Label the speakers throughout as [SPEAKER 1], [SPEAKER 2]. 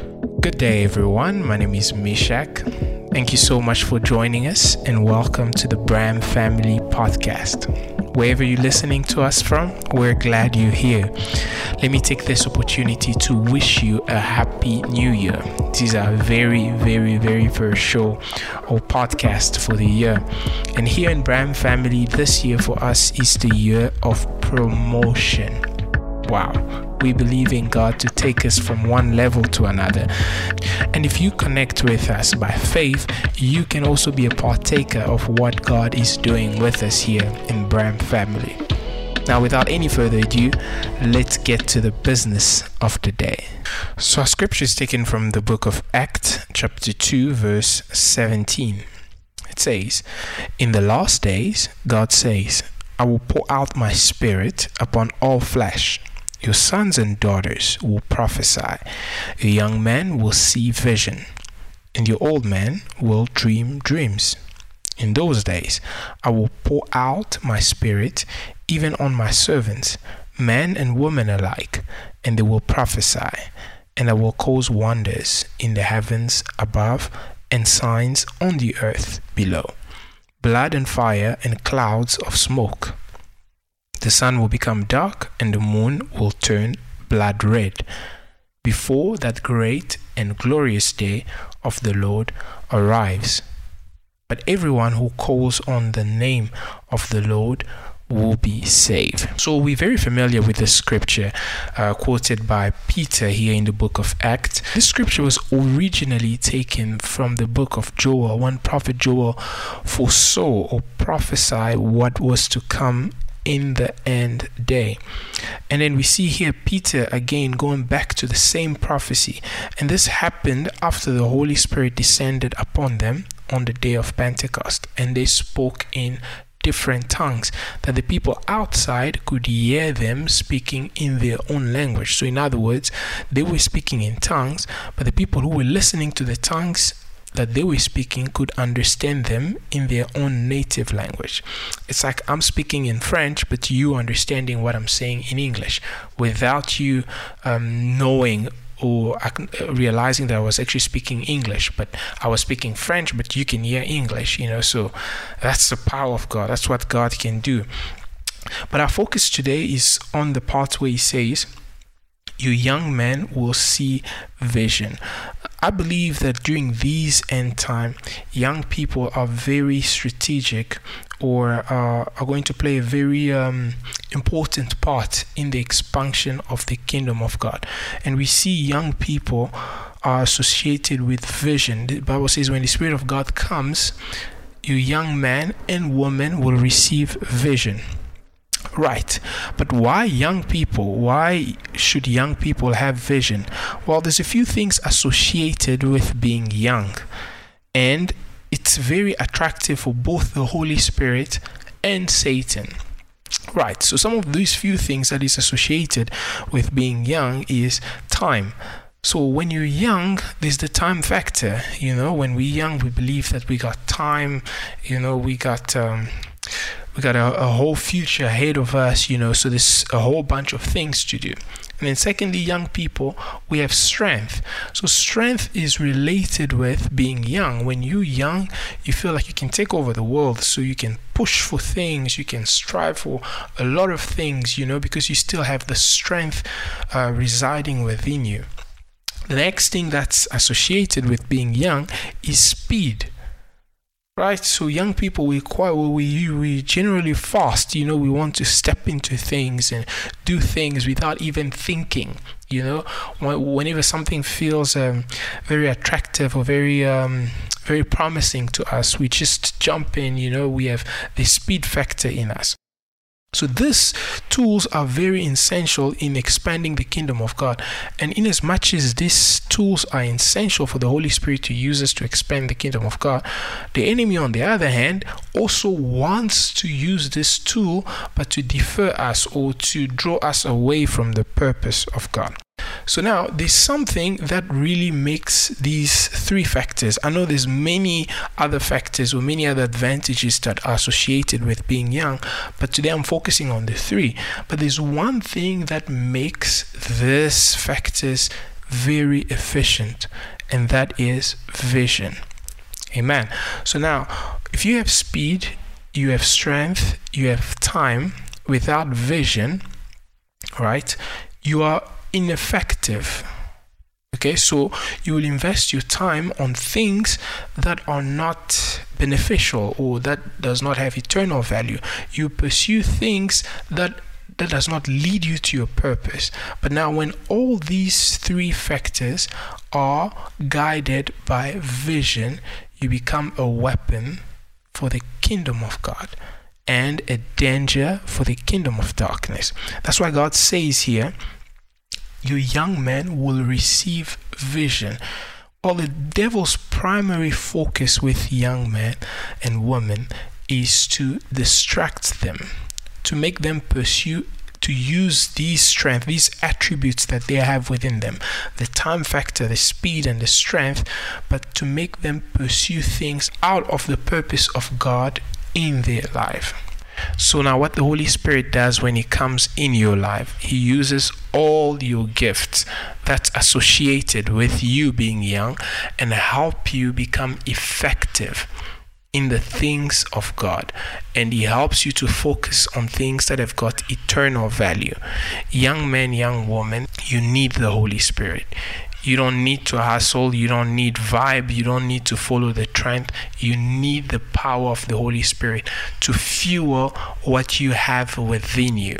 [SPEAKER 1] Good day, everyone. My name is Mishak. Thank you so much for joining us and welcome to the Braam Family Podcast. Wherever you're listening to us from, we're glad you're here. Let me take this opportunity to wish you a happy new year. This is our very, very, very first show or podcast for the year. And here in Braam Family, this year for us is the year of promotion. Wow we believe in God to take us from one level to another. And if you connect with us by faith, you can also be a partaker of what God is doing with us here in Braam family. Now, without any further ado, let's get to the business of the day. So, our scripture is taken from the book of Acts, chapter 2, verse 17. It says, In the last days, God says, I will pour out my spirit upon all flesh. Your sons and daughters will prophesy. Your young men will see vision, and your old men will dream dreams. In those days, I will pour out my spirit even on my servants, men and women alike, and they will prophesy. And I will cause wonders in the heavens above and signs on the earth below blood and fire and clouds of smoke. The sun will become dark and the moon will turn blood red before that great and glorious day of the Lord arrives. But everyone who calls on the name of the Lord will be saved. So we're very familiar with the scripture uh, quoted by Peter here in the book of Acts. This scripture was originally taken from the book of Joel, when prophet Joel foresaw or prophesied what was to come in the end day. And then we see here Peter again going back to the same prophecy. And this happened after the Holy Spirit descended upon them on the day of Pentecost. And they spoke in different tongues that the people outside could hear them speaking in their own language. So, in other words, they were speaking in tongues, but the people who were listening to the tongues that they were speaking could understand them in their own native language. It's like I'm speaking in French, but you understanding what I'm saying in English without you um, knowing or realizing that I was actually speaking English, but I was speaking French, but you can hear English, you know. So that's the power of God. That's what God can do. But our focus today is on the part where He says, "You young men will see vision. I believe that during these end time, young people are very strategic or uh, are going to play a very um, important part in the expansion of the kingdom of God. And we see young people are associated with vision. The Bible says, when the Spirit of God comes, you young man and woman will receive vision. Right. But why young people? Why should young people have vision? Well, there's a few things associated with being young. And it's very attractive for both the Holy Spirit and Satan. Right. So some of these few things that is associated with being young is time. So when you're young, there's the time factor. You know, when we're young, we believe that we got time. You know, we got um, we got a, a whole future ahead of us, you know, so there's a whole bunch of things to do. And then, secondly, young people, we have strength. So, strength is related with being young. When you're young, you feel like you can take over the world. So, you can push for things, you can strive for a lot of things, you know, because you still have the strength uh, residing within you. The next thing that's associated with being young is speed right? So young people we quite we we generally fast you know we want to step into things and do things without even thinking you know? Whenever something feels um, very attractive or very um, very promising to us we just jump in you know? We have the speed factor in us so these tools are very essential in expanding the kingdom of God. And in as much as these tools are essential for the Holy Spirit to use us to expand the kingdom of God, the enemy on the other hand also wants to use this tool but to defer us or to draw us away from the purpose of God. So now there's something that really makes these three factors. I know there's many other factors or many other advantages that are associated with being young, but today I'm focusing on the three. But there's one thing that makes these factors very efficient, and that is vision. Amen. So now, if you have speed, you have strength, you have time without vision, right? You are ineffective. Okay, so you will invest your time on things that are not beneficial or that does not have eternal value. You pursue things that that does not lead you to your purpose. But now, when all these three factors are guided by vision, you become a weapon for the kingdom of God and a danger for the kingdom of darkness. That's why God says here, Your young men will receive vision. Well, the devil's primary focus with young men and women is to distract them to make them pursue to use these strength, these attributes that they have within them, the time factor, the speed, and the strength, but to make them pursue things out of the purpose of God in their life. So, now what the Holy Spirit does when He comes in your life, He uses all your gifts that's associated with you being young and help you become effective in the things of God and He helps you to focus on things that have got eternal value. Young men, young women, you need the Holy Spirit. You don't need to hustle, you don't need vibe, you don't need to follow the trend. You need the power of the Holy Spirit to fuel what you have within you.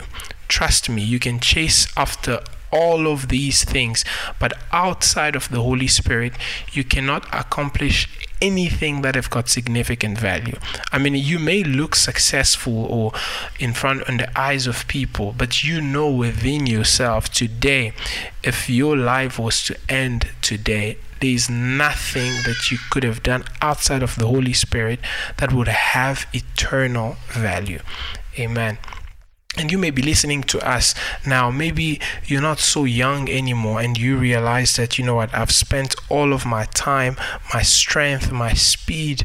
[SPEAKER 1] Trust me, you can chase after all of these things, but outside of the Holy Spirit, you cannot accomplish anything that have got significant value. I mean, you may look successful or in front in the eyes of people, but you know within yourself today, if your life was to end today, there is nothing that you could have done outside of the Holy Spirit that would have eternal value. Amen. And you may be listening to us now. Maybe you're not so young anymore, and you realize that, you know what, I've spent all of my time, my strength, my speed,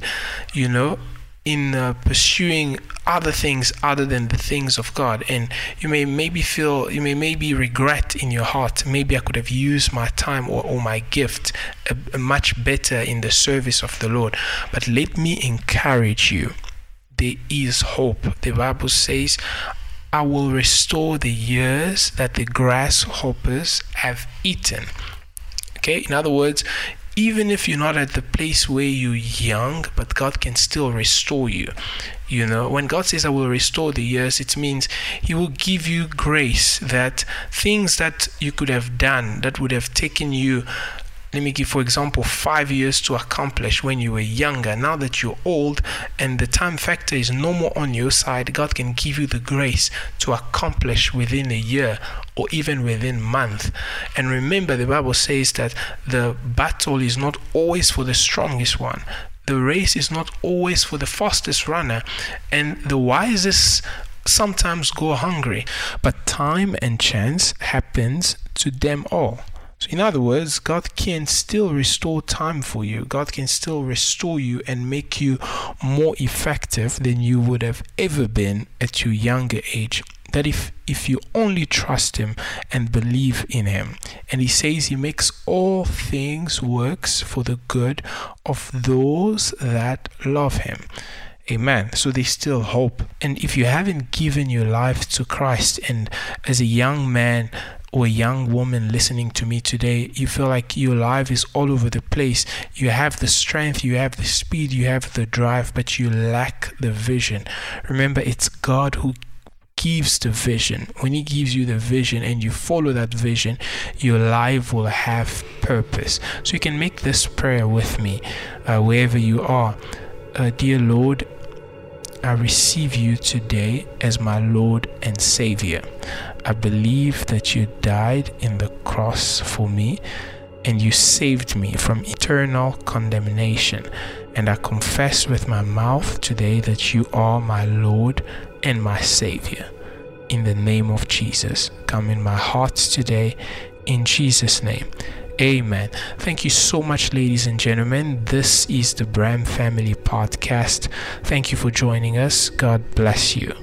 [SPEAKER 1] you know, in uh, pursuing other things other than the things of God. And you may maybe feel, you may maybe regret in your heart, maybe I could have used my time or, or my gift a, a much better in the service of the Lord. But let me encourage you there is hope. The Bible says, I will restore the years that the grasshoppers have eaten. Okay, in other words, even if you're not at the place where you're young, but God can still restore you. You know, when God says, I will restore the years, it means He will give you grace that things that you could have done that would have taken you let me give for example five years to accomplish when you were younger. Now that you're old and the time factor is no more on your side god can give you the grace to accomplish within a year or even within month. And remember the bible says that the battle is not always for the strongest one. The race is not always for the fastest runner. And the wisest sometimes go hungry. But time and chance happens to them all so, in other words, God can still restore time for you. God can still restore you and make you more effective than you would have ever been at your younger age. That if, if you only trust Him and believe in Him. And He says He makes all things works for the good of those that love Him. Amen. So there's still hope. And if you haven't given your life to Christ, and as a young man or a young woman listening to me today, you feel like your life is all over the place. You have the strength, you have the speed, you have the drive, but you lack the vision. Remember, it's God who gives the vision. When He gives you the vision and you follow that vision, your life will have purpose. So you can make this prayer with me uh, wherever you are. Uh, dear Lord, I receive you today as my Lord and Savior. I believe that you died in the cross for me and you saved me from eternal condemnation. And I confess with my mouth today that you are my Lord and my Savior. In the name of Jesus, come in my heart today. In Jesus' name. Amen. Thank you so much, ladies and gentlemen. This is the Braam Family Podcast. Thank you for joining us. God bless you.